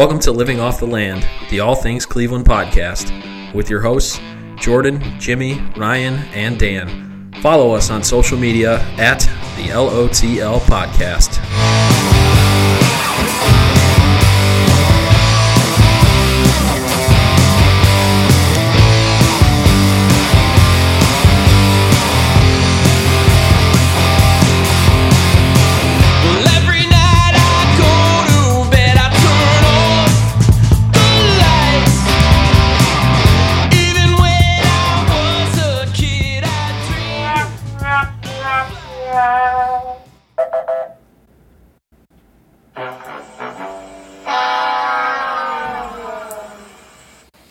Welcome to Living Off the Land, the All Things Cleveland podcast, with your hosts, Jordan, Jimmy, Ryan, and Dan. Follow us on social media at the LOTL Podcast.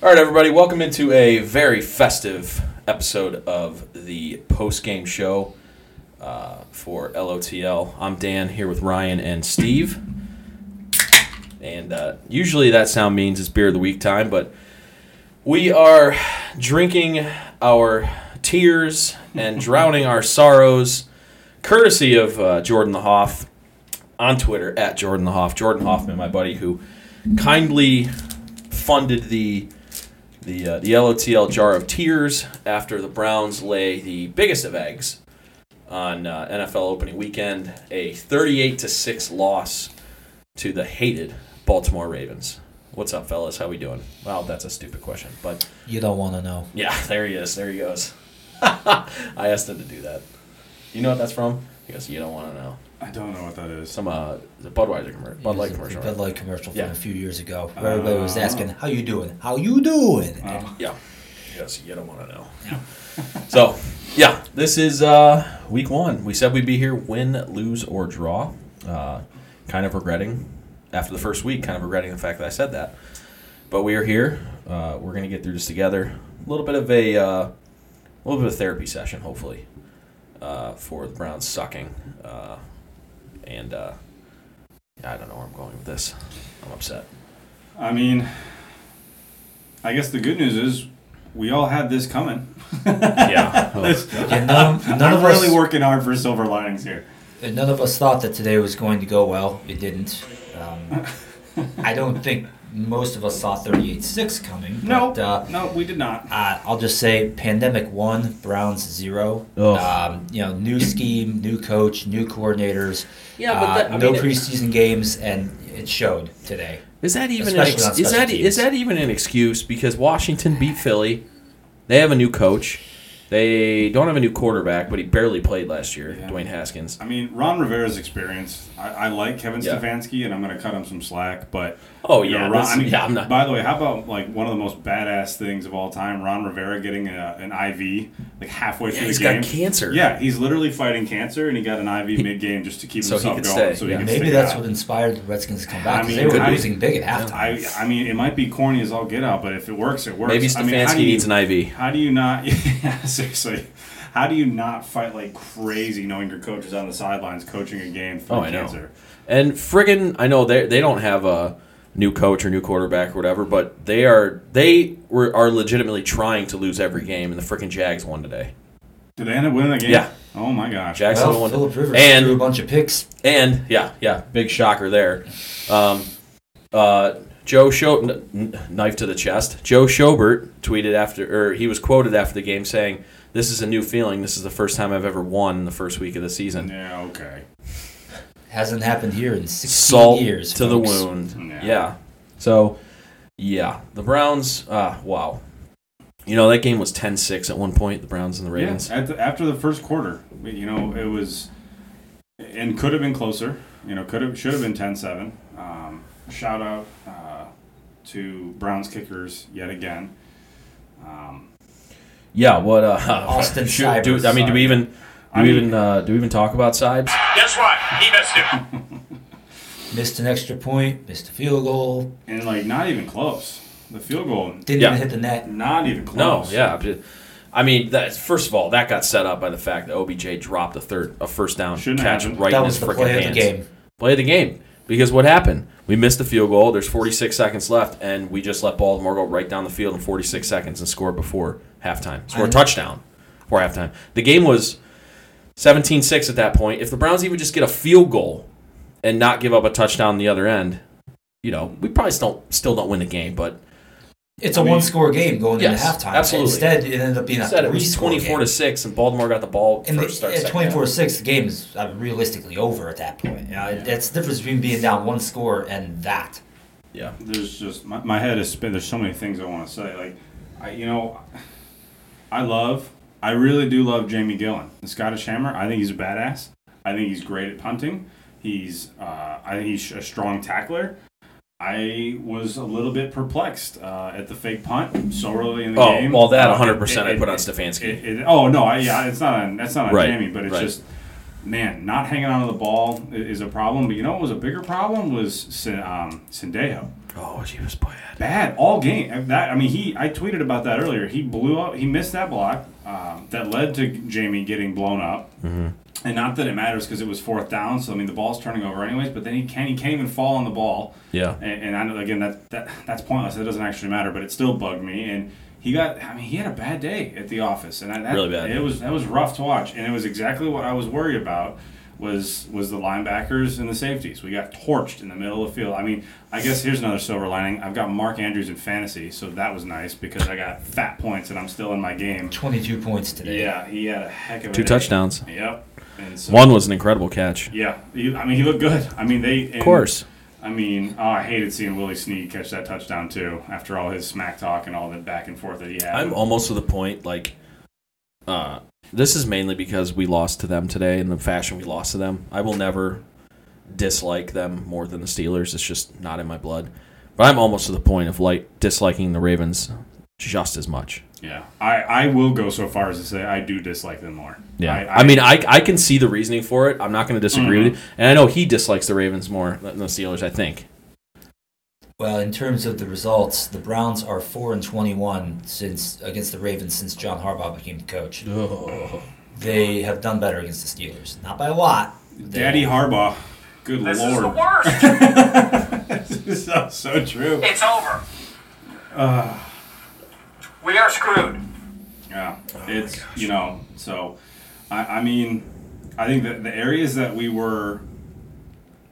All right, everybody, welcome into a very festive episode of the post game show uh, for LOTL. I'm Dan here with Ryan and Steve. And uh, usually that sound means it's beer of the week time, but we are drinking our tears and drowning our sorrows, courtesy of uh, Jordan the Hoff on Twitter at Jordan the Hoff. Jordan Hoffman, my buddy, who kindly funded the the uh, the LOTL jar of tears after the Browns lay the biggest of eggs on uh, NFL opening weekend, a 38 to six loss to the hated Baltimore Ravens. What's up, fellas? How we doing? Well, that's a stupid question, but You don't want to know. yeah, there he is. There he goes. I asked him to do that. You know what that's from? He goes, you don't want to know. I don't know what that is. Some uh, the Budweiser commercial, Bud Light It was a commercial. Bud right? Light commercial from Yeah. a few years ago. Where everybody was asking, "How you doing? How you doing?" And Yeah. Yes, you don't want to know. so, yeah, this is uh, week one. We said we'd be here win, lose, or draw. Uh, kind of regretting, after the first week, kind of regretting the fact that I said that. But we are here. Uh, we're going to get through this together. A little bit of a, uh, a little bit of therapy session, hopefully, uh, for the Browns sucking. Uh, and uh, I don't know where I'm going with this. I'm upset. I mean, I guess the good news is we all had this coming. Yeah. This- Yeah, none, none I'm of really us, working hard for silver linings here. none of us thought that today was going to go well. It didn't. Um, I don't think most of us saw 38-6 coming. No, But, uh, no, we did not. uh, I'll just say, pandemic one, Browns zero. Um, you know, new scheme, new coach, new coordinators. Yeah, but uh, that- I no mean, it- preseason games, and it showed today. Is that even an ex- is special that teams. is that even an excuse? Because Washington beat Philly, they have a new coach. They don't have a new quarterback, but he barely played last year. Yeah. Dwayne Haskins. I mean, Ron Rivera's experience. I, I like Kevin Yeah. Stefanski, and I'm going to cut him some slack. But Oh you know, yeah, Ron, that's- I mean, yeah. I'm not. By the way, how about like one of the most badass things of all time? Ron Rivera getting a, an IV like halfway through Yeah, through he's the got game. cancer. Yeah, he's literally fighting cancer, and he got an IV mid game just to keep So he himself could going. stay, So he yeah. could Maybe that's out. what inspired the Redskins to come back I because mean, they were how do you- losing big at halftime. I, I mean, it might be corny as all get out, but if it works, it works. Maybe I mean, how Stefanski do you- needs an IV. How do you not? Yeah, seriously. How do you not fight like crazy knowing your coach is on the sidelines coaching a game through Oh, I know. And friggin', I know they they don't have a new coach or new quarterback or whatever, but they are they were are legitimately trying to lose every game, and the freaking Jags won today. Did they end up winning the game? Yeah. Oh my gosh. Jags well, won. Philip Rivers and threw a bunch of picks. And yeah, yeah, big shocker there. Um, uh, Joe Show n- n- knife to the chest. Joe Schobert tweeted after, or he was quoted after the game saying, "This is a new feeling. This is the first time I've ever won the first week of the season." Yeah. Okay. Hasn't happened here in 16 Salt years. to folks. the wound. Yeah. Yeah. So, yeah, the Browns. Uh, wow. You know that game was 10-6 at one point. The Browns and the Ravens. Yeah. At the, after the first quarter, you know, it was, and could have been closer. You know, could have should have been 10-7. Um, shout out uh, to Browns kickers yet again. Um, Yeah. What? Uh, Austin shoot, do, I mean, do we even? Do I we mean- even uh, do we even talk about sides? Guess what? He missed it. Missed an extra point, missed a field goal, and like not even close. The field goal, didn't Yeah. even hit the net. not even close. No, yeah. I mean, that, first of all, that got set up by the fact that OBJ dropped a third, a first down Shouldn't catch happen. right that in was his the freaking play hands. of the game. Play of the game. Because what happened? We missed the field goal. There's 46 seconds left, and we just let Baltimore go right down the field in 46 seconds and score before halftime. Score a touchdown before halftime. The game was 17-6 at that point. If the Browns even just get a field goal and not give up a touchdown on the other end, you know, we probably still still don't win the game, but It's a I mean- one score game going Yes, into halftime. absolutely. Instead, it ended up being a instead it three was score twenty four game. to six, and Baltimore got the ball And first start. at 24 half. 6, the game is uh, realistically over at that point. You know, That's the difference between being down one score and that. Yeah, there's just my, my head is spin. There's so many things I want to say. Like, I you know, I love, I really do love Jamie Gillan, the Scottish Hammer. I think he's a badass. I think he's great at punting. He's, uh, I think he's a strong tackler. I was a little bit perplexed uh, at the fake punt so early in the Oh, game. well, that Uh, 100% I it- put on Stefanski. it- oh no, I, yeah, it's not on. That's not on Right, Jamie, but it's right. just man, not hanging on to the ball is a problem. But you know what was a bigger problem was um, Sendejo Oh, he was bad. bad all game. That I mean, he I tweeted about that earlier. He blew up. He missed that block um, that led to Jamie getting blown up. Mm-hmm. And not that it matters because it was fourth down. So I mean, the ball's turning over anyways. But then he can't he can't even fall on the ball. Yeah. And, and I know again that, that that's pointless. It doesn't actually matter. But it still bugged me. And he got. I mean, he had a bad day at the office. And I, that, Really bad. It was that was rough to watch. And it was exactly what I was worried about. Was was the linebackers and the safeties? We got torched in the middle of the field. I mean, I guess here's another silver lining. I've got Mark Andrews in fantasy, so that was nice because I got fat points and I'm still in my game. 22 points today. Yeah, he had a heck of a Two day. touchdowns. Yep. And so, One was an incredible catch. Yeah, he, I mean he looked good. I mean they. Of course. I mean, oh, I hated seeing Willie Snead catch that touchdown too. After all his smack talk and all the back and forth that he had. I'm almost to the point like uh this is mainly because we lost to them today in the fashion we lost to them. I will never dislike them more than the Steelers. It's just not in my blood. But I'm almost to the point of like disliking the Ravens just as much. Yeah, I, I will go so far as to say I do dislike them more. Yeah. I, I, mean, I, I can see the reasoning for it. I'm not going to disagree with Mhm. you. And I know he dislikes the Ravens more than the Steelers, I think. Well, in terms of the results, the Browns are 4 and 21 since against the Ravens since John Harbaugh became the coach. Oh. They have done better against the Steelers. Not by a lot. Daddy Harbaugh, good This is the lord, worst. this is so, so true. it's over. We are screwed. Yeah, Oh it's you know. So, I, I mean, I think that the areas that we were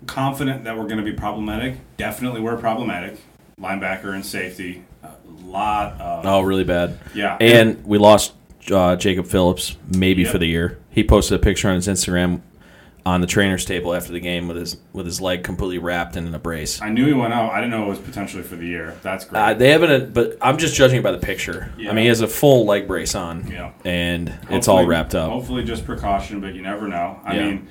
confident that were going to be problematic definitely were problematic. Linebacker and safety, a lot of Oh, really bad. yeah, And we lost uh, Jacob Phillips, maybe Yep. for the year. He posted a picture on his Instagram on the trainer's table after the game with his with his leg completely wrapped in a brace. I knew he went out. I didn't know it was potentially for the year. That's great. Uh, they haven't, but I'm just judging by the picture. Yeah. I mean, he has a full leg brace on, Yeah. and it's all wrapped up. Hopefully, just precaution, but you never know. I Yeah. mean,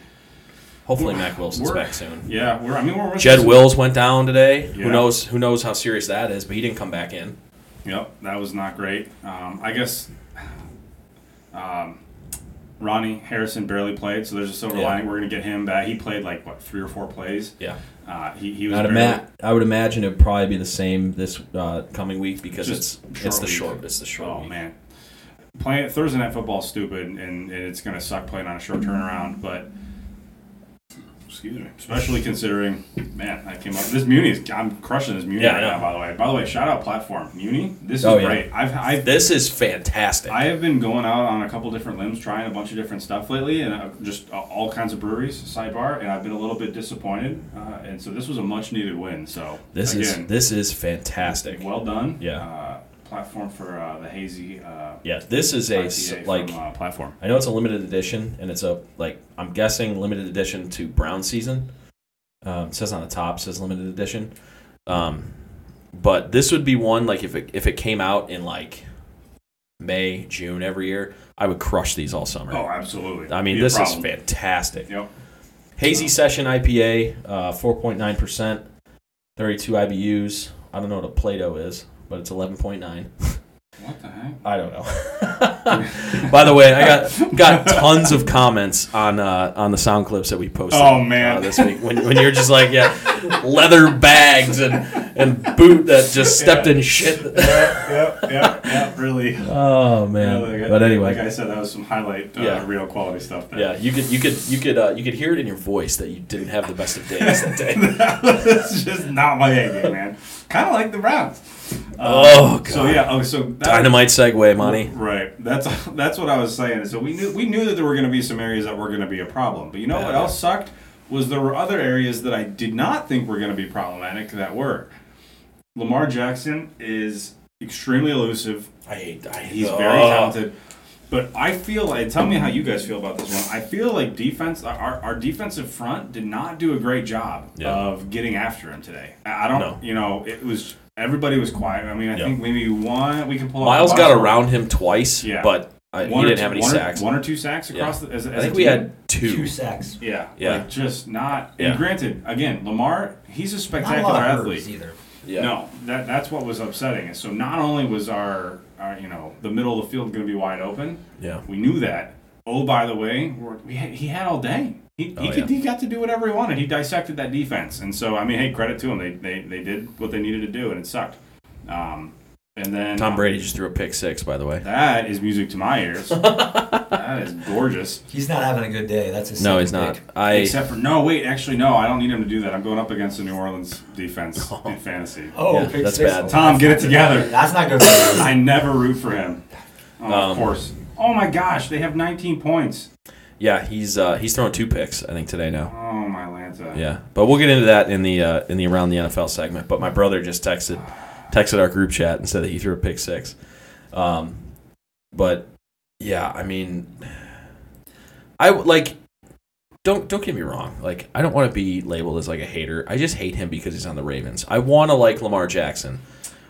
Hopefully, Mac Wilson's back soon. yeah, we're. I mean, we're. Jed Wills went down today. Yeah. Who knows? Who knows how serious that is? But he didn't come back in. Yep, that was not great. Um, I guess um, Ronnie Harrison barely played, so there's a silver Yeah. lining. We're going to get him back. He played like what three or four plays. Yeah. Uh, he he was I'd, barely- ima- I would imagine it'd probably be the same this uh, coming week because Just it's it's the week. short it's the short Oh week. man, playing Thursday night football is stupid, and, and it's going to suck playing on a short turnaround. But excuse me, especially considering, man, I came up. This Muni is I'm crushing this Muni Yeah, I right know. now. By the way, by the way, shout out platform Muni. This is Oh, yeah. great. I've I've This is fantastic. I have been going out on a couple different limbs, trying a bunch of different stuff lately, and uh, just uh, all kinds of breweries. Sidebar, and I've been a little bit disappointed, uh, and so this was a much needed win. So this again, is this is fantastic. well done. Yeah. Uh, platform for uh, the hazy. Uh, Yeah, this is a IPA like from, uh, platform. I know it's a limited edition and it's a like I'm guessing limited edition to Brown season. Um, it says on the top says limited edition. Um, but this would be one like if it if it came out in like May June every year, I would crush these all summer. Oh, absolutely. I mean, Be this is fantastic. Yep. Hazy Session IPA, uh, 4.9%, 32 IBUs. I don't know what a Plato is, but it's 11.9. What the heck? I don't know. By the way, I got got tons of comments on uh, on the sound clips that we posted. Oh, man. uh, this week when, when you're just like yeah, leather bags and and boot that just stepped in shit. yep, yep, yep. Really. Oh man! Yeah, like, but anyway, like I said, that was some highlight, uh, Yeah. real quality stuff. There. yeah, you could you could you could uh, you could hear it in your voice that you didn't have the best of days that day. That's just not my A game, man. Kind of like the Browns. Oh, um, So yeah. Oh, so that, Dynamite segue, money. Right. That's that's what I was saying. So we knew we knew that there were going to be some areas that were going to be a problem. But you know Yeah, what else sucked? was there were other areas that I did not think were going to be problematic that were. Lamar Jackson is extremely elusive. I hate. I hate He's oh. very talented. But I feel like, tell me how you guys feel about this one. I feel like defense, our, our defensive front did not do a great job Yeah. of getting after him today. I I don't, No. you know, it was, everybody was quiet. I mean, I Yeah. think maybe one, we can pull Miles the got around him twice, Yeah. but I, he One didn't two- have any one or- sacks. one or two sacks Yeah. across the, as, I think we team. had two. Two sacks. Yeah, Yeah. like just not. Yeah. And granted, again, Lamar, he's a Not a spectacular lot athlete. hurdles either. Yeah. No, that that's what was upsetting. And so not only was our, our you know the middle of the field going to be wide open, Yeah. we knew that. Oh, by the way, we're, we had, he had all day. He, Oh, he, could, yeah. he got to do whatever he wanted. He dissected that defense, and so I mean, hey, credit to him. They they, they did what they needed to do, and it sucked. Um, and then Tom Brady just threw a pick six, by the way. That is music to my ears. that is gorgeous. He's not having a good day. That's his No, second he's not. pick. I Except for no, wait, actually no, I don't need him to do that. I'm going up against the New Orleans defense in fantasy. Oh, Yeah, pick that's six. bad. Tom, get it together. That's not good for. I never root for him. Oh, Um, of course. Oh my gosh, they have 19 points. Yeah, he's uh, he's thrown two picks, I think, today now. Oh my Lanta. Yeah, but we'll get into that in the uh, in the around the NFL segment. But my brother just texted texted our group chat and said that he threw a pick six. Um, but yeah, I mean, I like don't don't get me wrong. Like I don't want to be labeled as like a hater. I just hate him because he's on the Ravens. I want to like Lamar Jackson.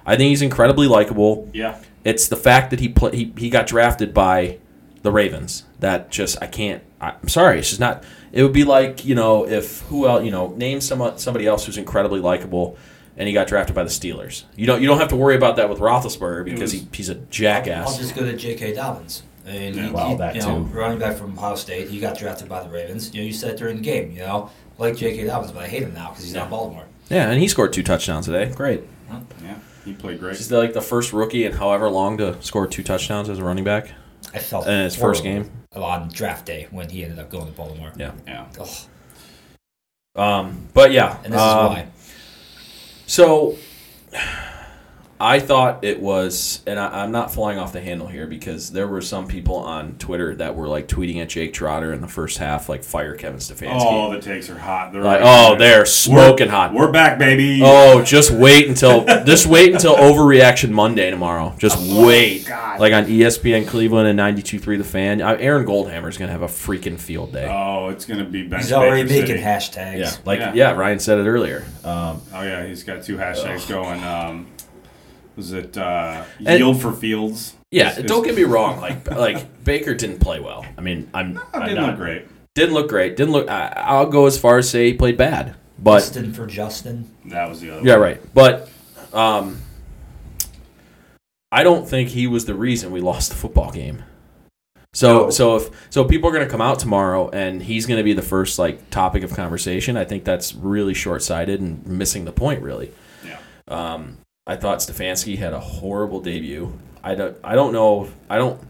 I think he's incredibly likable. Yeah. It's the fact that he pla he he got drafted by the Ravens that just I can't. I, I'm sorry, it's just not. It would be like you know if who else you know name some somebody else who's incredibly likable, and he got drafted by the Steelers. You don't you don't have to worry about that with Roethlisberger because was- he, he's a jackass. I'll just go to J.K. Dobbins. I mean, he, Yeah, well, he- that you know, too. running back from Ohio State, he got drafted by the Ravens. You know, you said it during the game. You know, like J.K. Dobbins, but I hate him now because he's Yeah. not Baltimore. Yeah, and he scored two touchdowns today. Great. Yeah. He played great. He's like the first rookie in however long to score two touchdowns as a running back. I felt And his first horrible game? on draft day when he ended up going to Baltimore. Yeah. Yeah. Ugh. Um, but yeah, And this um, is why. So, I thought it was, and I, I'm not flying off the handle here because there were some people on Twitter that were like tweeting at Jake Trotter in the first half, like fire Kevin Stefanski. Oh, the takes are hot. They're like, right oh, there. they're smoking hot. We're back, baby. Oh, just wait until just wait until overreaction Monday tomorrow. Just wait, Oh, God. like on ESPN Cleveland and 92.3 The Fan. Aaron Goldhammer is gonna have a freaking field day. Oh, it's gonna be bench He's already Baker making City. hashtags. yeah, like Yeah. yeah. Ryan said it earlier. Um, Oh yeah, he's got two hashtags going. Um, was it uh, And- yield for Fields? Yeah, Is- is- don't get me wrong. Like, like Baker didn't play well. I mean, I'm, Oh, I'm didn't not- look great. Didn't look great. Didn't look. I, I'll go as far as say he played bad. But Justin for Justin. That was the other. yeah, one. right. But um, I don't think he was the reason we lost the football game. So No. so if so people are going to come out tomorrow and he's going to be the first like topic of conversation. I think that's really short sighted and missing the point really. Yeah. Um, I thought Stefanski had a horrible debut. I don't. I don't know. I don't.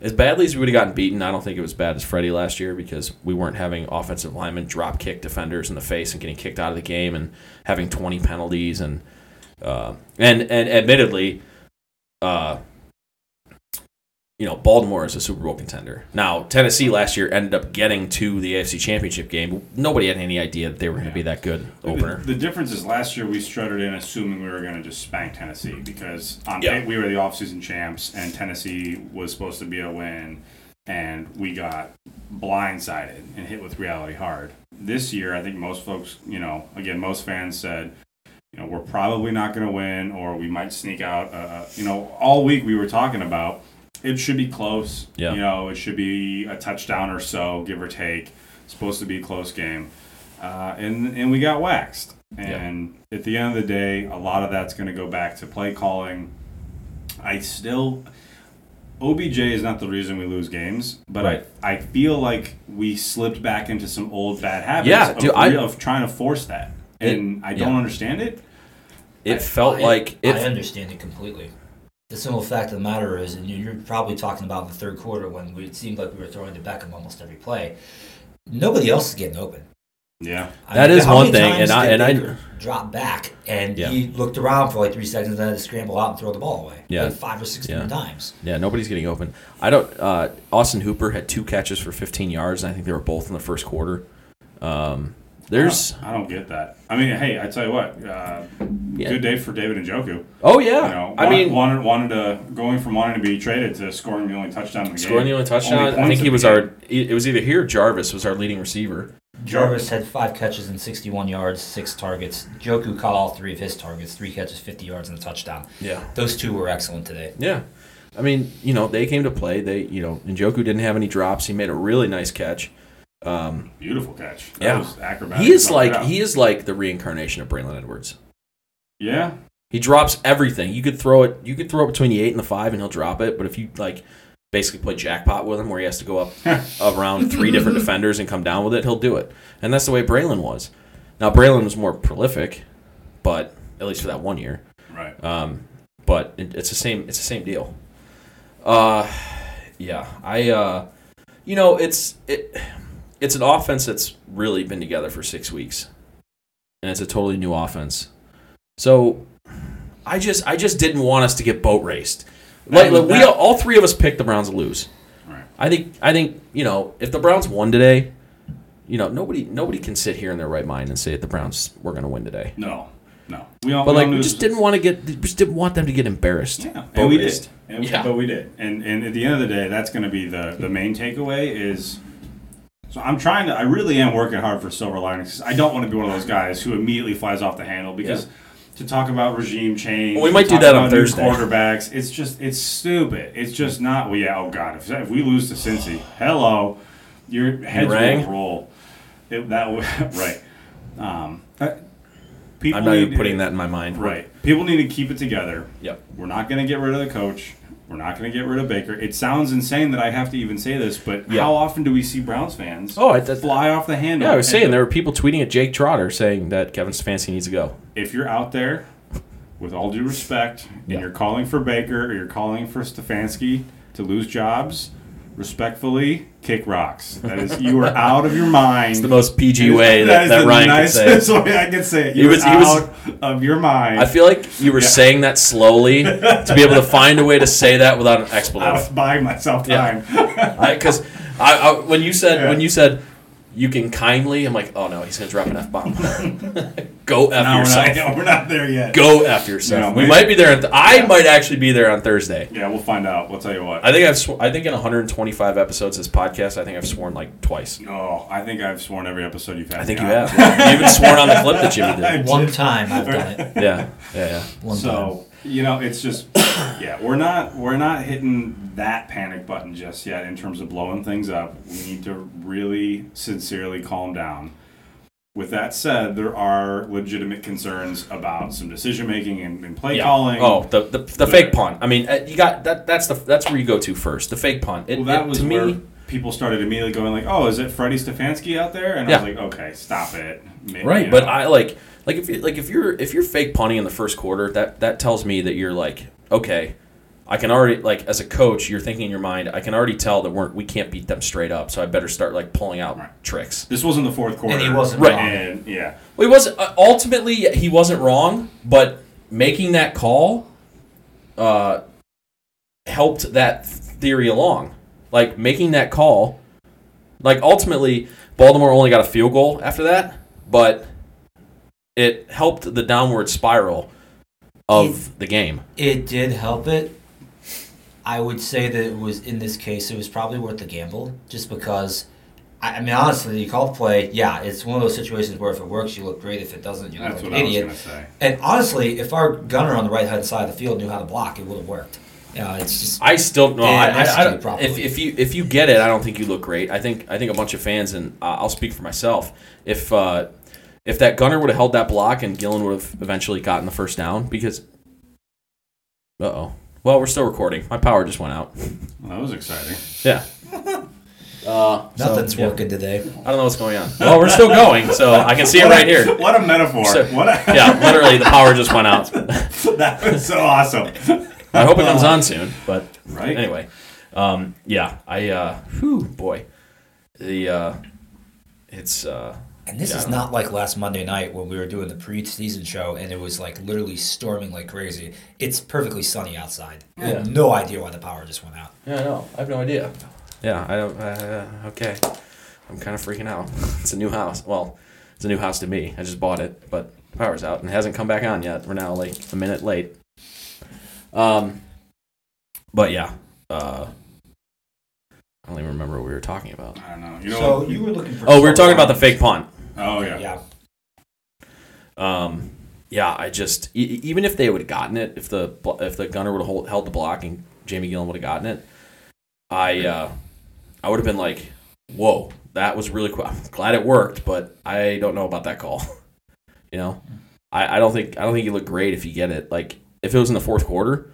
As badly as we would have gotten beaten, I don't think it was bad as Freddie last year because we weren't having offensive linemen drop kick defenders in the face and getting kicked out of the game and having 20 penalties and uh, and and admittedly, uh, you know, Baltimore is a Super Bowl contender. Now, Tennessee last year ended up getting to the AFC Championship game. Nobody had any idea that they were going to be that good opener. The, the difference is last year we strutted in assuming we were going to just spank Tennessee because on Yeah. we were the offseason champs and Tennessee was supposed to be a win and we got blindsided and hit with reality hard. This year, I think most folks, you know, again, most fans said, you know, we're probably not going to win or we might sneak out. Uh, Uh, you know, all week we were talking about it should be close. Yeah. You know, it should be a touchdown or so, give or take. supposed to be a close game. Uh, and, and we got waxed. And at the end of the day, a lot of that's going to go back to play calling. I still. OBJ is not the reason we lose games, but Right. I, I feel like we slipped back into some old bad habits Yeah, of, dude, I- of trying to force that. And I don't yeah. understand it. It felt I- like I understand it completely. The simple fact of the matter is, and you're probably talking about in the third quarter when we, it seemed like we were throwing to Beckham almost every play. Nobody else is getting open. Yeah. I That is how one thing, and I- and I- Baker drop back and Yeah. he looked around for like three seconds and then had to scramble out and throw the ball away. Yeah. like five or six Yeah. times. Yeah, nobody's getting open. I don't. Uh, Austin Hooper had two catches for 15 yards, and I think they were both in the first quarter. Um, There's I don't get that. I mean, hey, I tell you what, uh, Yeah. good day for David Njoku. oh yeah. You know, I mean, wanted wanted to going from wanting to be traded to scoring the only touchdown in the scoring the only touchdown. I think he was our. It was either here or Jarvis was our leading receiver. Jarvis had five catches and 61 yards, six targets. Njoku caught all three of his targets, three catches, 50 yards, and a touchdown. Yeah. Those two were excellent today. Yeah. I mean, you know, they came to play. They, you know, Njoku didn't have any drops. He made a really nice catch. Um, Beautiful catch. That Yeah. was acrobatic. he is like he is like the reincarnation of Braylon Edwards. Yeah. He drops everything. You could throw it. You could throw it between the eight and the five, and he'll drop it. But if you like, basically play jackpot with him, where he has to go up around three different defenders and come down with it, he'll do it. And that's the way Braylon was. Now Braylon was more prolific, but at least for that one year. Right. Um, but it, it's the same. It's the same deal. Uh, yeah. I. Uh, you know, it's it. It's an offense that's really been together for six weeks, and it's a totally new offense. So, I just I just didn't want us to get boat raced. Like, like, we all, all three of us picked the Browns to lose. Right. I think I think you know if the Browns won today, you know nobody nobody can sit here in their right mind and say that the Browns were going to win today. No. No. We all. But we like knew we just didn't want to get, we just didn't want them to get embarrassed. Yeah, Boat and we raced. did. And, Yeah. But we did. And and at the end of the day, that's going to be the the main takeaway is. So I'm trying to. I really am working hard for silver linings. I don't want to be one of those guys who immediately flies off the handle because. To talk about regime change, Well, we might do that on Thursday. Quarterbacks, it's just it's stupid. It's just not. Well, yeah. Oh God, if, if we lose to Cincy, hello, your heads will roll. It, that right. Um, uh, people I'm not even putting that in my mind. Right. People need to keep it together. Yep. We're not going to get rid of the coach. We're not going to get rid of Baker. It sounds insane that I have to even say this, but Yeah. how often do we see Browns fans Oh, I, that, fly off the handle? yeah. I was saying there were people tweeting at Jake Trotter saying that Kevin Stefanski needs to go. If you're out there, with all due respect, and Yeah. you're calling for Baker or you're calling for Stefanski to lose jobs, respectfully, kick rocks. That is, you are out of your mind. It's the most PG way that, that the Ryan could say. way I can say it. You're was- he was- out of your mind. I feel like you were Yeah. saying that slowly to be able to find a way to say that without an I was buying myself time. Because I, I, when you said Yeah. when you said you can kindly, I'm like, oh no, he's gonna drop an f bomb. Go f No, we're yourself. not, we're not there yet. Go f yourself. No, we might be there. Th- I Yeah. might actually be there on Thursday. Yeah, we'll find out. We'll tell you what. I think I've sw- I think in 125 episodes of this podcast, I think I've sworn like twice. oh, I think I've sworn every episode you've had. I think you on. have. you even sworn on the clip that Jimmy I did. One time I've done it. Yeah, yeah, yeah. One time. You know, it's just yeah, we're not we're not hitting that panic button just yet in terms of blowing things up. We need to really sincerely calm down. With that said, there are legitimate concerns about some decision making and, and play Yeah. calling. Oh, the the, the The- fake punt. I mean, uh, you got that. That's the that's where you go to first. The fake punt. It, well, that it- was to where me. People started immediately going like, "Oh, is it Freddie Stefanski out there?" And Yeah. I was like, "Okay, stop it." Maybe, Right, you but. I like like if you, like if you're if you're fake punting in the first quarter, that that tells me that you're like okay, I can already like as a coach, you're thinking in your mind, I can already tell that we're we can't beat them straight up, so I better start like pulling out Right. tricks. this wasn't the fourth quarter, And he wasn't Right. wrong. And yeah, Well, he wasn't uh, ultimately he wasn't wrong, but making that call uh, helped that theory along. Like making that call, like ultimately Baltimore only got a field goal after that, but it helped the downward spiral of the game. It did help it. I would say that it was in this case it was probably worth the gamble, just because. I, I mean, honestly, you call the play. Yeah, it's one of those situations where if it works, you look great. If it doesn't, you look that's like what an I idiot. gonna say. And honestly, if our gunner on the right hand side of the field knew how to block, it would have worked. Yeah, it's just I still no. Yeah, I, I, I execute don't- properly. if if you if you get it, I don't think you look great. I think I think a bunch of fans and uh, I'll speak for myself. If uh, if that gunner would have held that block and Gillan would have eventually gotten the first down because. Uh oh. Well, we're still recording. My power just went out. Well, that was exciting. Yeah. Uh, so, nothing's yeah. working today. I don't know what's going on. Well, we're still going, so I can see it right here. What a metaphor! So- what a, Yeah, literally, the power just went out. that was so awesome. I hope it comes on soon, but Right? anyway, um, yeah, I, uh, whew, boy, the, uh, it's, uh, And this Yeah, is don't know. like last Monday night when we were doing the pre-season show and it was like literally storming like crazy. It's perfectly sunny outside. I have no idea why the power just went out. yeah, I know, I have no idea. Yeah, I don't, uh, okay, I'm kind of freaking out. It's a new house. Well, It's a new house to me. I just bought it, but the power's out and it hasn't come back on yet. We're now like a minute late. Um, but yeah, uh, I don't even remember what we were talking about. I don't know. You know. so you were looking for. Oh, we were talking about the fake punt. oh yeah. Yeah. Um, yeah, I just e- e- even if they would have gotten it, if the if the gunner would have held the block and Jamie Gillan would have gotten it, I uh, I would have been like, "Whoa, that was really cool." I'm glad it worked, but I don't know about that call. you know, I, I don't think I don't think you look great if you get it. Like if it was in the fourth quarter,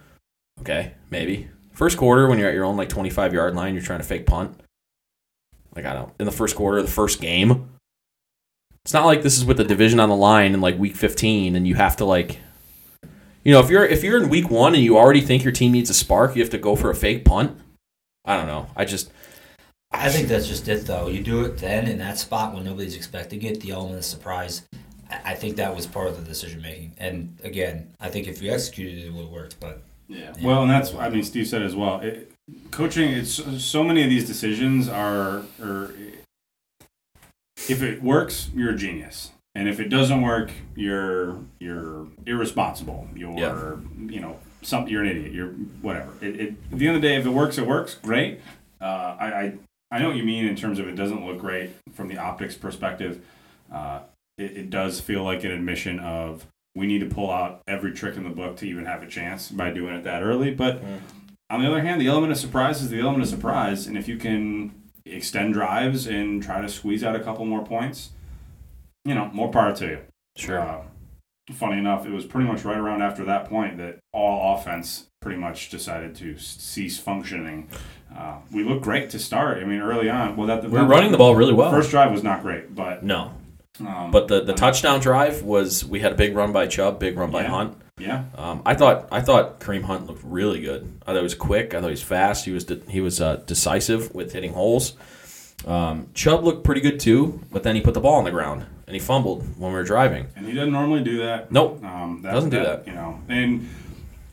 okay, maybe first quarter when you're at your own like 25 yard line, you're trying to fake punt. Like I don't in the first quarter, the first game. It's not like this is with the division on the line in like week 15 and you have to like you know, if you're if you're in week 1 and you already think your team needs a spark, you have to go for a fake punt. I don't know. I just I think that's just it, though. You do it then in that spot when nobody's expecting it, Get the element of surprise. I I think that was part of the decision making. And again, I think if you executed it, it would have worked. But Yeah. Well, and that's I mean Steve said as well. It, coaching, it's so many of these decisions are, are if it works, you're a genius, and if it doesn't work, you're you're irresponsible. You're Yeah. you know some you're an idiot. You're whatever. It, it, at the end of the day, if it works, it works. Great. Uh, I, I I know what you mean in terms of it doesn't look great from the optics perspective. Uh, it, it does feel like an admission of we need to pull out every trick in the book to even have a chance by doing it that early. But on the other hand, the element of surprise is the element of surprise, and if you can extend drives and try to squeeze out a couple more points, you know, more power to you. Uh, funny enough, it was pretty much right around after that point that all offense pretty much decided to s- cease functioning. Uh, we looked great to start. I mean, early on, well, that we were running the ball really well. First drive was not great, but no. Um, But the, the touchdown drive was we had a big run by Chubb, big run by Yeah. Hunt. yeah, Um, I thought I thought Kareem Hunt looked really good. I thought he was quick. I thought he was fast. He was de- he was uh, decisive with hitting holes. Um, Chubb looked pretty good too, but then he put the ball on the ground and he fumbled when we were driving. and he doesn't normally do that. Nope. Um, that, Doesn't do that. You know, and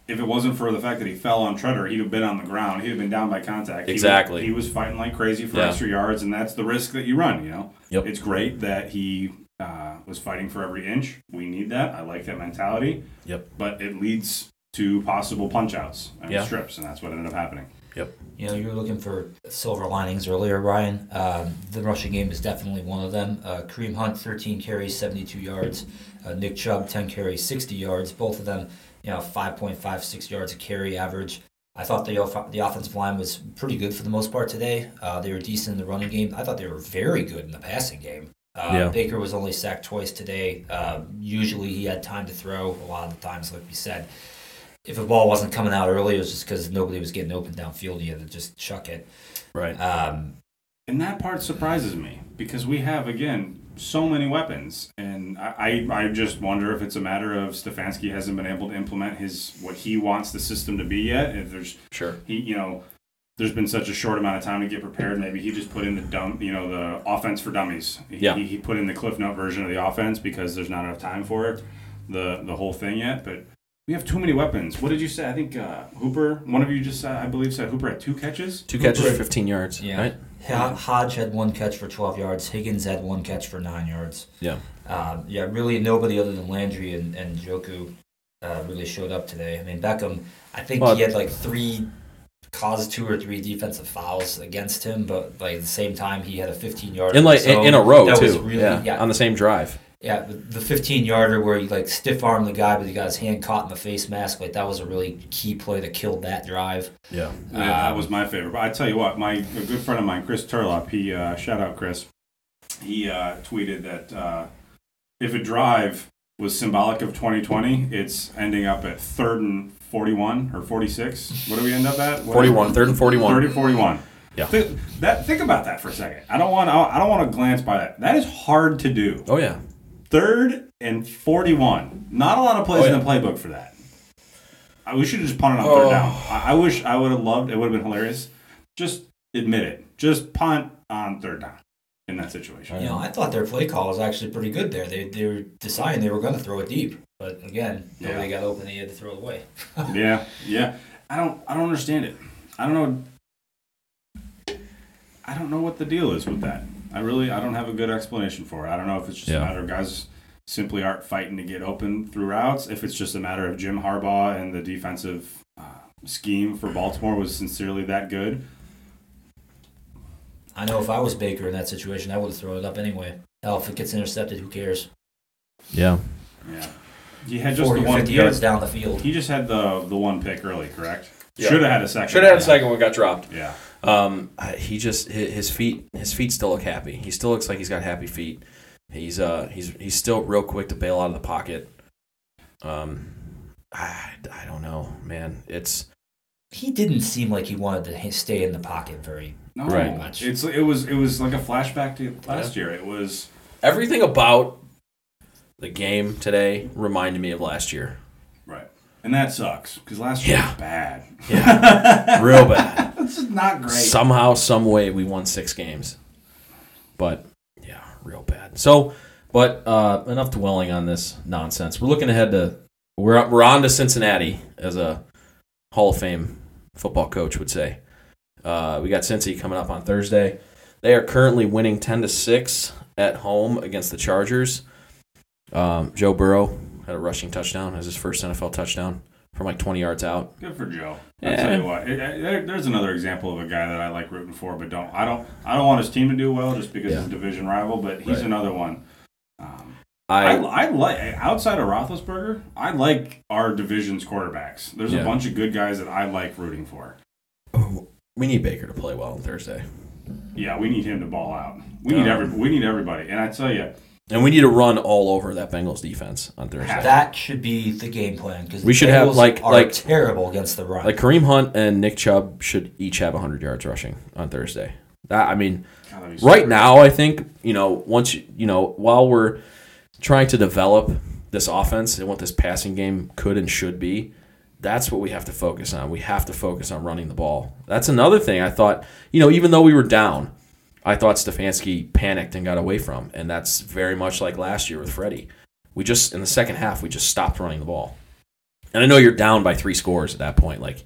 if it wasn't for the fact that he fell on Treader, he'd have been on the ground. He'd have been down by contact. He was- Exactly. He was, fighting like crazy for Yeah. extra yards, and that's the risk that you run. You know. Yep. It's great that he uh, was fighting for every inch. We need that. I like that mentality. Yep. But it leads to possible punch outs and Yeah. strips, and that's what ended up happening. Yep. you know, you were looking for silver linings earlier, Ryan. Um, the rushing game is definitely one of them. Uh, Kareem Hunt, 13 carries, 72 yards. Uh, Nick Chubb, 10 carries, 60 yards. Both of them, you know, 5.56 yards a carry average. I thought the the offensive line was pretty good for the most part today. Uh, they were decent in the running game. I thought they were very good in the passing game. Uh, Yeah. Baker was only sacked twice today. Uh, usually he had time to throw. A lot of the times, like we said, if the ball wasn't coming out early, it was just because nobody was getting open downfield. You had to just chuck it. Right. Um, And that part surprises me because we have again so many weapons, and I, I, I just wonder if it's a matter of Stefanski hasn't been able to implement his what he wants the system to be yet. If there's Sure. he, you know, there's been such a short amount of time to get prepared. Maybe he just put in the dumb, you know, the offense for dummies. He, Yeah. he, he put in the Cliff Note version of the offense because there's not enough time for it, the the whole thing yet. But we have too many weapons. What did you say? I think uh, Hooper. One of you just, uh, I believe, said Hooper had two catches. Two catches for 15 yards. Yeah. Right. Ho- Hodge had one catch for 12 yards. Higgins had one catch for nine yards. Yeah. Um, yeah, really nobody other than Landry and, and Njoku uh, really showed up today. I mean, Beckham, I think Well- he had like three, caused two or three defensive fouls against him, but like at the same time, he had a 15 yard. In like in, in a row that too. Was really, yeah. yeah, On the same drive. Yeah, the- the 15 yarder where he like stiff armed the guy, but he got his hand caught in the face mask. Like that was a really key play that killed that drive. Yeah. Yeah, that was my favorite. But I tell you what, my a good friend of mine, Chris Turlop, he uh, shout out Chris. He uh, tweeted that uh, if a drive was symbolic of 2020, it's ending up at third and 41 or 46. What do we end up at? What- 41. Third and 41. 30 41. Yeah. Thi- that, think about that for a second. I don't want. I don't want to glance by that. That is hard to do. Oh yeah. Third and 41. Not a lot of plays Oh, in the playbook for that. I, we should have just punted on third Oh. down. I, I wish I would have loved it. Would have been hilarious. Just admit it. Just punt on third down in that situation. You know, I thought their play call was actually pretty good there. They, they were deciding they were going to throw it deep, but again, nobody got open. They had to throw it away. yeah, yeah. I don't. I don't understand it. I don't know. I don't know what the deal is with that. I really I don't have a good explanation for it. I don't know if it's just Yeah. a matter of guys simply aren't fighting to get open through routes. If it's just a matter of Jim Harbaugh and the defensive uh, scheme for Baltimore was sincerely that good. I know if I was Baker in that situation, I would have thrown it up anyway. Hell, if it gets intercepted, who cares? Yeah. Yeah, he had just the one. 50 He, had- yards down the field. he just had the the one pick early, correct? Yeah. Should have had a second. Should have had a second one, got dropped. Yeah, Um, he just his, his feet his feet still look happy. He still looks like he's got happy feet. He's uh he's he's still real quick to bail out of the pocket. Um, I, I don't know, man. It's He didn't seem like he wanted to stay in the pocket very. no, Right. much. It's it was it was like a flashback to last year. It was everything about the game today reminded me of last year. right, and that sucks because last year Yeah. was bad. Yeah, real bad. It's not great. Somehow, some way, we won six games, but yeah, real bad. So, but uh, enough dwelling on this nonsense. We're looking ahead to we're we're on to Cincinnati as a Hall of Fame football coach would say. Uh, we got Cincy coming up on Thursday. They are currently winning ten to six at home against the Chargers. Um, Joe Burrow had a rushing touchdown as his first NFL touchdown from like twenty yards out. Good for Joe. I'll tell you what. It, it- there- there's another example of a guy that I like rooting for, but don't. I don't. I don't want his team to do well just because Yeah. he's a division rival. But he's Right. another one. Um, I, I I like outside of Roethlisberger. I like our division's quarterbacks. There's Yeah. a bunch of good guys that I like rooting for. we need Baker to play well on Thursday. Yeah, we need him to ball out. We need Um, every. We need everybody. And I tell you, And we need to run all over that Bengals defense on Thursday. That should be the game plan because We should have, like- are like- terrible against the run. like Kareem Hunt and Nick Chubb should each have 100 yards rushing on Thursday. That I mean, God, right so- now I think, you know, once you, you know, while we're trying to develop this offense and what this passing game could and should be, that's what we have to focus on. We have to focus on running the ball. That's another thing I thought, you know, even though we were down, I thought Stefanski panicked and got away from, and that's very much like last year with Freddie. We just in the second half we just stopped running the ball. And I know you're down by 3 scores at that point, like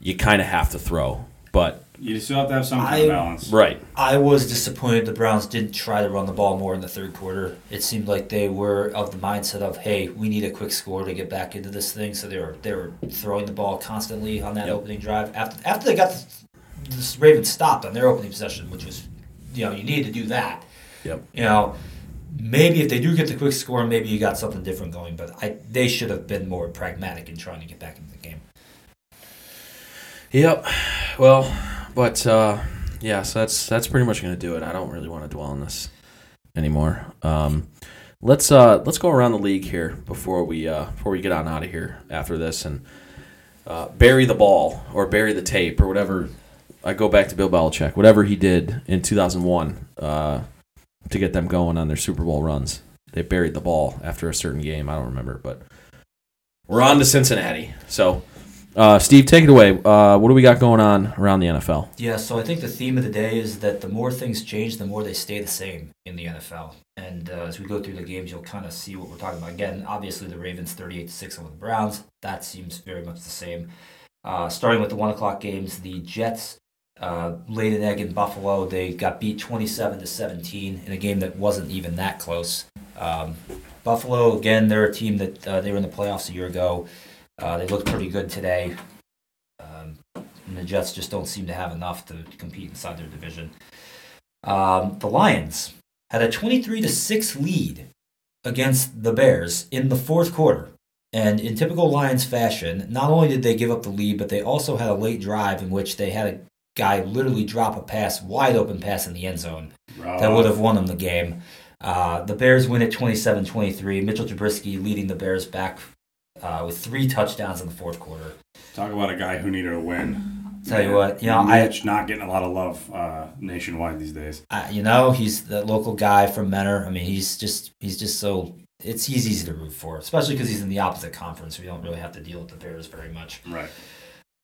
you kind of have to throw. But you still have to have some kind I- of balance. right. I was disappointed the Browns didn't try to run the ball more in the third quarter. It seemed like they were of the mindset of, "Hey, we need a quick score to get back into this thing." So they were they were throwing the ball constantly on that Yep. opening drive. After after they got the, the Ravens stopped on their opening possession, which was, you know, you need to do that. Yep. You know, maybe if they do get the quick score, maybe you got something different going. But I they should have been more pragmatic in trying to get back into the game. Yep. Well, but uh, yeah, so that's that's pretty much going to do it. I don't really want to dwell on this anymore. Um, let's uh, let's go around the league here before we uh, before we get on out of here after this and uh, bury the ball or bury the tape or whatever. I go back to Bill Belichick, whatever he did in 2001 uh, to get them going on their Super Bowl runs. They buried the ball after a certain game. I don't remember, but we're on to Cincinnati. So. Uh, Steve, take it away. Uh, what do we got going on around the NFL? Yeah, so I think the theme of the day is that the more things change, the more they stay the same in the NFL. And uh, as we go through the games, you'll kind of see what we're talking about. Again, obviously the Ravens 38 to 6 over the Browns. That seems very much the same. Uh, starting with the 1 o'clock games, the Jets uh, laid an egg in Buffalo. They got beat 27 to 17 in a game that wasn't even that close. Um, Buffalo, again, they're a team that uh, they were in the playoffs a year ago. Uh, they looked pretty good today. Um, and the Jets just don't seem to have enough to compete inside their division. Um, the Lions had a 23 to 6 lead against the Bears in the fourth quarter. And in typical Lions fashion, not only did they give up the lead, but they also had a late drive in which they had a guy literally drop a pass, wide open pass in the end zone that would have won them the game. Uh, the Bears win at 27 23. Mitchell Trubisky leading the Bears back uh, with three touchdowns in the fourth quarter. Talk about a guy who needed a win. Tell you what, you know, I, Mitch not getting a lot of love uh, nationwide these days. I, you know, he's the local guy from Mentor. I mean, he's just he's just so it's he's easy to root for, especially because he's in the opposite conference. We don't really have to deal with the Bears very much. Right.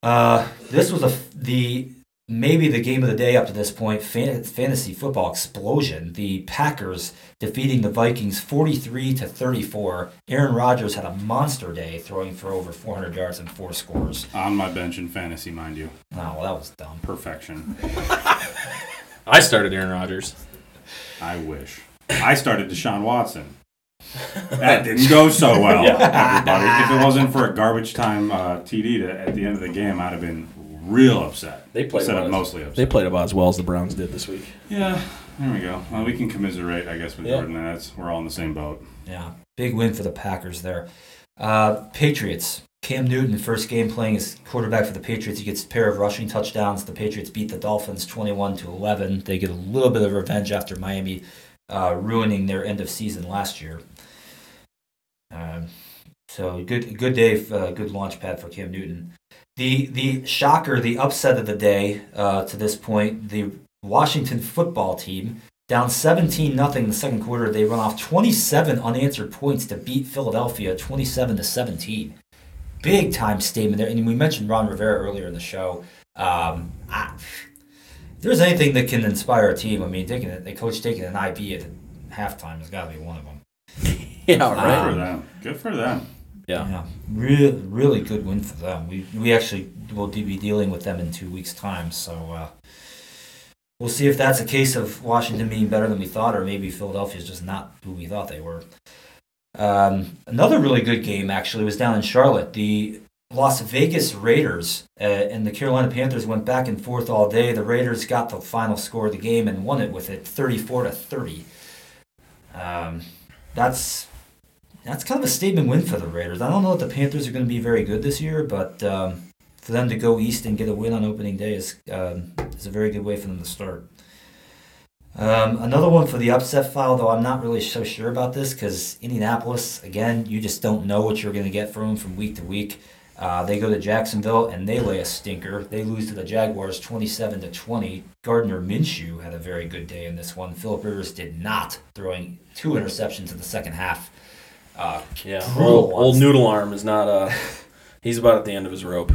Uh, this was a the maybe the game of the day up to this point. Fan, fantasy football explosion. The Packers defeating the Vikings forty-three to thirty-four. Aaron Rodgers had a monster day, throwing for over four hundred yards and four scores. On my bench in fantasy, mind you. Oh, well, that was dumb. Perfection. I started Aaron Rodgers. I wish. I started Deshaun Watson. That didn't go so well, everybody. If it wasn't for a garbage time uh, TD to, at the end of the game, I'd have been real upset. They played Instead of mostly upset. They played about as well as the Browns did this week. Yeah, there we go. Well, we can commiserate, I guess, with Yeah. Jordan. That's we're all in the same boat. Yeah, big win for the Packers there. Uh, Patriots. Cam Newton, first game playing as quarterback for the Patriots. He gets a pair of rushing touchdowns. The Patriots beat the Dolphins 21 to 11. They get a little bit of revenge after Miami uh, ruining their end of season last year. Um, so good, good day, uh, good launch pad for Cam Newton. The the shocker, the upset of the day uh, to this point, the Washington football team down 17 nothing in the second quarter. They run off 27 unanswered points to beat Philadelphia 27 to 17. Big time statement there. And we mentioned Ron Rivera earlier in the show. Um, I, if there's anything that can inspire a team, I mean, taking it, the coach taking an IV at halftime has got to be one of them. Yeah, right. Good for them. Good for them. Yeah. Yeah, really, really good win for them. We we actually will be dealing with them in two weeks' time, so uh, we'll see if that's a case of Washington being better than we thought, or maybe Philadelphia's just not who we thought they were. Um, another really good game actually was down in Charlotte. The Las Vegas Raiders uh, and the Carolina Panthers went back and forth all day. The Raiders got the final score of the game and won it with it, thirty-four to thirty. Um, that's that's kind of a statement win for the Raiders. I don't know if the Panthers are going to be very good this year, but um, for them to go east and get a win on opening day is um, is a very good way for them to start. Um, another one for the upset file, though I'm not really so sure about this because Indianapolis, again, you just don't know what you're going to get from them from week to week. Uh, they go to Jacksonville and they lay a stinker. They lose to the Jaguars 27 to 20. Gardner Minshew had a very good day in this one. Philip Rivers did not, throwing two interceptions in the second half. Uh, Yeah. Old, old noodle arm is not. Uh, he's about at the end of his rope.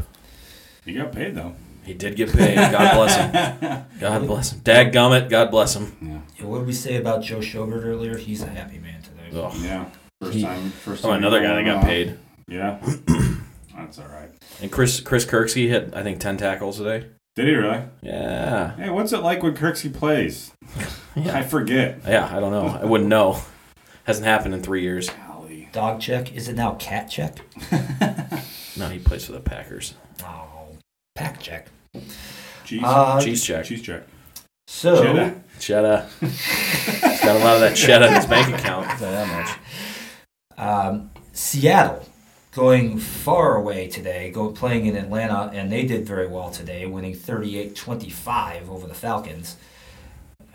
He got paid though. He did get paid. God bless him. God bless him. Dag gummit. God bless him. Yeah. What did we say about Joe Schobert earlier? He's a happy man today. Ugh. Yeah. First He- time. First time. Oh, another guy that got off. paid. Yeah. That's all right. And Chris Chris Kirksey hit I think ten tackles today. Did he really? Yeah. Hey, what's it like when Kirksey plays? Yeah. I forget. Yeah. I don't know. I wouldn't know. Hasn't happened in three years. Golly. Dog check. Is it now cat check? No, he plays for the Packers. Oh, pack check. Cheese. Uh, Cheese check. Cheese check. So, Cheddar. Cheddar. He's got a lot of that cheddar in his bank account. I'll tell you that much. um, Seattle going far away today, go playing in Atlanta, and they did very well today, winning 38-25 over the Falcons.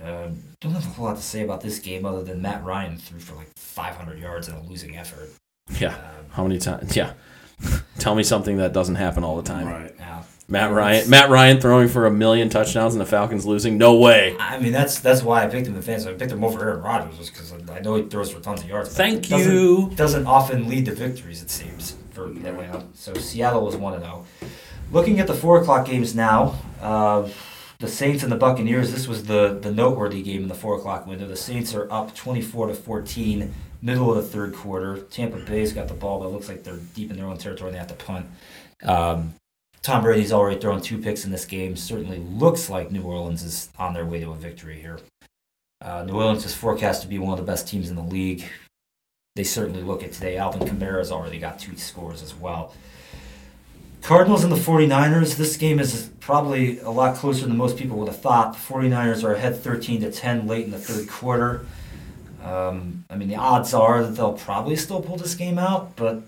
Um, don't have a whole lot to say about this game other than Matt Ryan threw for like 500 yards in a losing effort. Yeah. Um, How many times? Yeah. Tell me something that doesn't happen all the time. Right. yeah. Matt Ryan. Matt Ryan throwing for a million touchdowns and the Falcons losing. No way. I mean, that's that's why I picked him in fantasy. I picked him over Aaron Rodgers just because I know he throws for tons of yards. Thank it doesn't- you. Doesn't often lead to victories, it seems, for Atlanta. So Seattle was one to zero. Looking at the four o'clock games now, uh, the Saints and the Buccaneers. This was the the noteworthy game in the four o'clock window. The Saints are up twenty four to fourteen, middle of the third quarter. Tampa Bay's got the ball, but it looks like they're deep in their own territory. and They have to punt. Um, Tom Brady's already thrown two picks in this game. Certainly looks like New Orleans is on their way to a victory here. Uh, New Orleans is forecast to be one of the best teams in the league. They certainly look at today. Alvin Kamara's already got two scores as well. Cardinals and the 49ers. This game is probably a lot closer than most people would have thought. The 49ers are ahead 13 to 10 late in the third quarter. Um, I mean, the odds are that they'll probably still pull this game out, but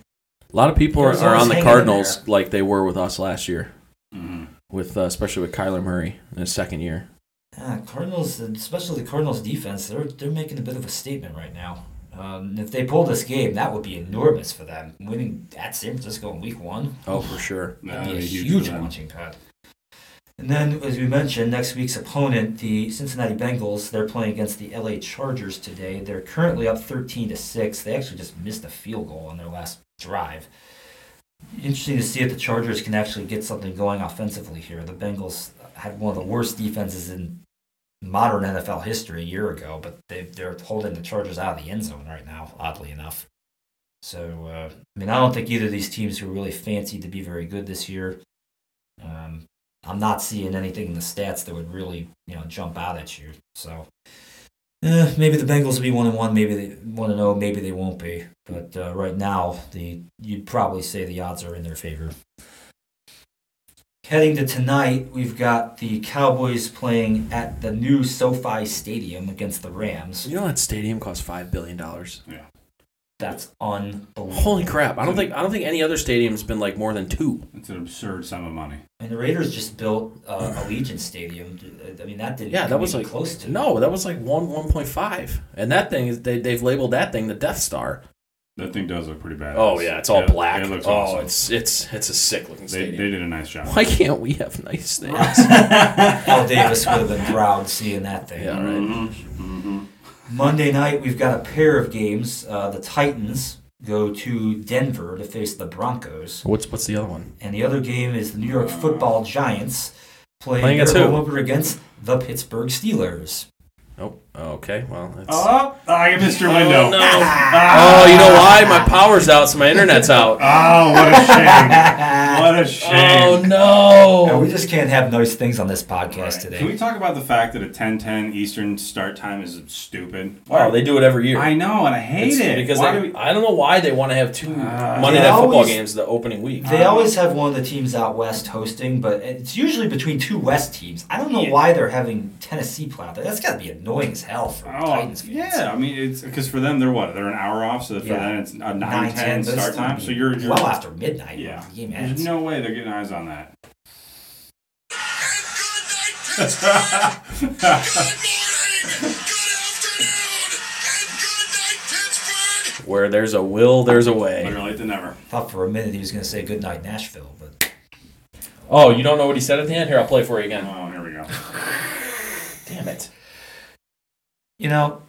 A lot of people are, are on the Cardinals like they were with us last year, hmm with uh, especially with Kyler Murray in his second year. Yeah, Cardinals, especially the Cardinals defense, they're they're making a bit of a statement right now. Um, if they pull this game, that would be enormous for them. Winning at San Francisco in Week One, Oh, for sure. that'd be a That'd be huge huge launching pad. And then, as we mentioned, next week's opponent, the Cincinnati Bengals, they're playing against the LA Chargers today. They're currently up 13 to six. They actually just missed a field goal on their last drive. Interesting to see if the Chargers can actually get something going offensively here. The Bengals had one of the worst defenses in modern NFL history a year ago, but they, they're holding the Chargers out of the end zone right now, oddly enough. So, uh, I mean, I don't think either of these teams were really fancied to be very good this year. Um, I'm not seeing anything in the stats that would really, you know, jump out at you. So, Eh, maybe the Bengals will be one and one. Maybe they one and zero. Maybe they won't be. But uh, right now, the you'd probably say the odds are in their favor. Heading to tonight, we've got the Cowboys playing at the new SoFi Stadium against the Rams. You know that stadium costs five billion dollars. Yeah, that's unbelievable. Holy crap! I don't think I don't think any other stadium's been like more than two. It's an absurd sum of money. And the Raiders just built uh, Allegiant Stadium. I mean, that didn't. Yeah, that was like close to. no, that was like one one point five, and that thing is they they've labeled that thing the Death Star. That thing does look pretty bad. Oh yeah, it's all black. It looks oh, awesome. it's it's it's a sick looking they, stadium. they did a nice job. Why can't we have nice things? Al Davis would have been proud seeing that thing. Yeah, right. Mm-hmm. Monday night, we've got a pair of games. Uh, the Titans go to Denver to face the Broncos, What's what's the other one? and the other game is the New York Football Giants playing, Playing their home opener against the Pittsburgh Steelers. Oh, okay. Well, it's, Oh, I missed your window. Oh, no. oh, you know why? My power's out, so my internet's out. Oh, what a shame. what a shame. Oh Yeah, no! we just can't have nice things on this podcast Can today. Can we talk about the fact that a 10-10 Eastern start time is stupid? Wow, they do it every year. I know, and I hate It's it. because Why they, do we- I don't know why they want to have two Uh, Monday They Night Football games the opening week. They always have one of the teams out west hosting, but it's usually between two west teams. I don't know Yeah. why they're having Tennessee play out there. That's got to be annoying as hell for Oh, Titans fans. yeah. I mean, it's because for them they're what? They're an hour off, so for Yeah. them it's a 9, 9, 10 but it's start time. So you're, you're well after midnight. yeah. when the game There's no way they're getting eyes on that. Where there's a will, there's a way. Better late than never. thought for a minute he was going to say good night Nashville, but Oh, you don't know what he said at the end? Here, I'll play for you again. Oh, here we go. Damn it. You know,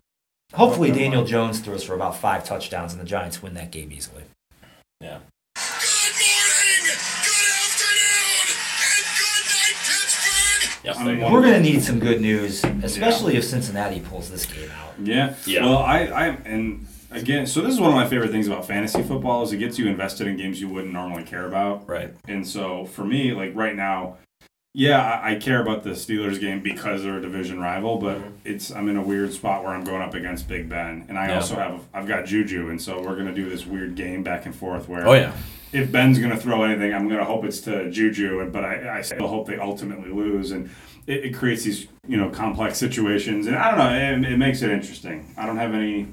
hopefully Daniel Jones throws for about five touchdowns and the Giants win that game easily. Yeah. Yep, I'm there you go. one- We're going to need some good news, especially if Cincinnati pulls this game out. Yeah. Yeah. Well, I, I, and again, so this is one of my favorite things about fantasy football is it gets you invested in games you wouldn't normally care about. Right. And so for me, like right now, yeah, I, I care about the Steelers game because they're a division rival, but mm-hmm. it's I'm in a weird spot where I'm going up against Big Ben, and I Yeah. also have I've got Juju, and so we're gonna do this weird game back and forth where Oh yeah. if Ben's gonna throw anything, I'm gonna hope it's to Juju, but I, I still hope they ultimately lose, and it, it creates these you know complex situations, and I don't know, it, it makes it interesting. I don't have any.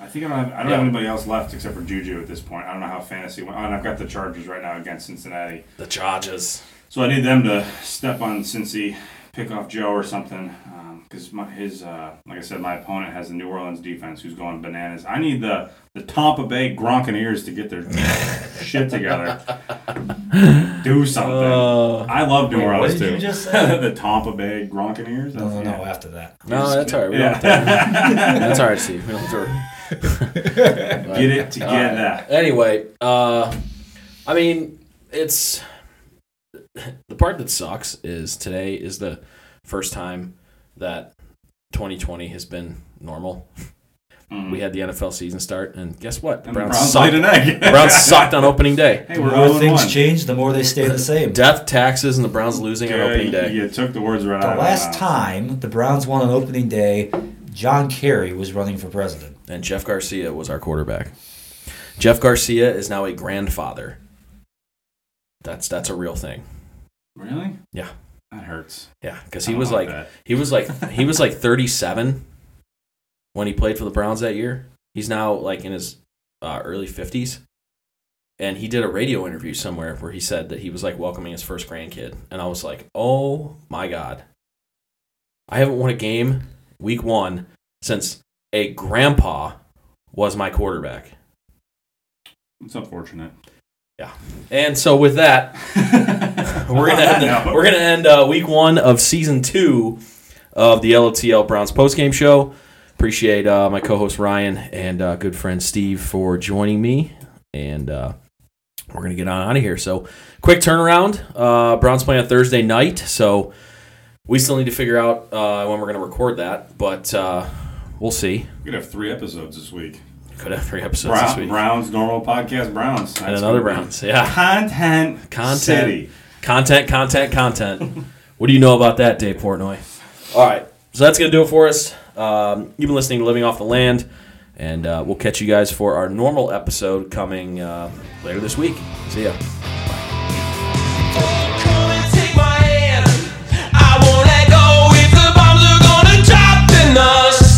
I think I don't have I don't Yeah. have anybody else left except for Juju at this point. I don't know how fantasy went. Oh, and I've got the Chargers right now against Cincinnati. The Chargers. So I need them to step on Cincy, pick off Joe or something, because my his uh, like I said, my opponent has the New Orleans defense who's going bananas. I need the the Tampa Bay Gronkaneers to get their shit together, do something. Uh, I love New Wait, what Orleans did too. you just say? the Tampa Bay Gronkaneers. No, no, That's- no, after that. no, that's all right. We Yeah. don't have to- that's all right, Steve. We don't have to. Get it together. Alright. Anyway, uh, I mean, it's the part that sucks is today is the first time that 2020 has been normal. Mm. We had the NFL season start, and guess what? The And the Browns, Browns sucked. laid an egg. The Browns sucked on opening day. Hey, The more things 1. change, the more they stay the same. Death, taxes, and the Browns losing on opening day. You took the words right The out of my last time the Browns won on opening day, John Kerry was running for president. And Jeff Garcia was our quarterback. Jeff Garcia is now a grandfather. That's that's a real thing. Really? Yeah. That hurts. Yeah, because he don't was like he was like he was like 37 when he played for the Browns that year. He's now like in his uh, early 50s, and he did a radio interview somewhere where he said that he was like welcoming his first grandkid, and I was like, oh my god, I haven't won a game week one since a grandpa was my quarterback. It's unfortunate. And so with that, we're gonna end, No. we're gonna end uh, week one of season two of the LOTL Browns postgame show. Appreciate uh, my co-host Ryan and uh, good friend Steve for joining me, and uh, we're gonna get on out of here. So quick turnaround. Uh, Browns play on Thursday night, so we still need to figure out uh, when we're gonna record that, but uh, we'll see. We're gonna have three episodes this week. Could every episode Brown, this week. Browns, normal podcast, Browns. And another Browns, yeah. Content, content, city. content, content, content. what do you know about that, Dave Portnoy? All right, so that's gonna do it for us. Um, you've been listening to Living Off the Land, and uh, we'll catch you guys for our normal episode coming uh, later this week. See ya. us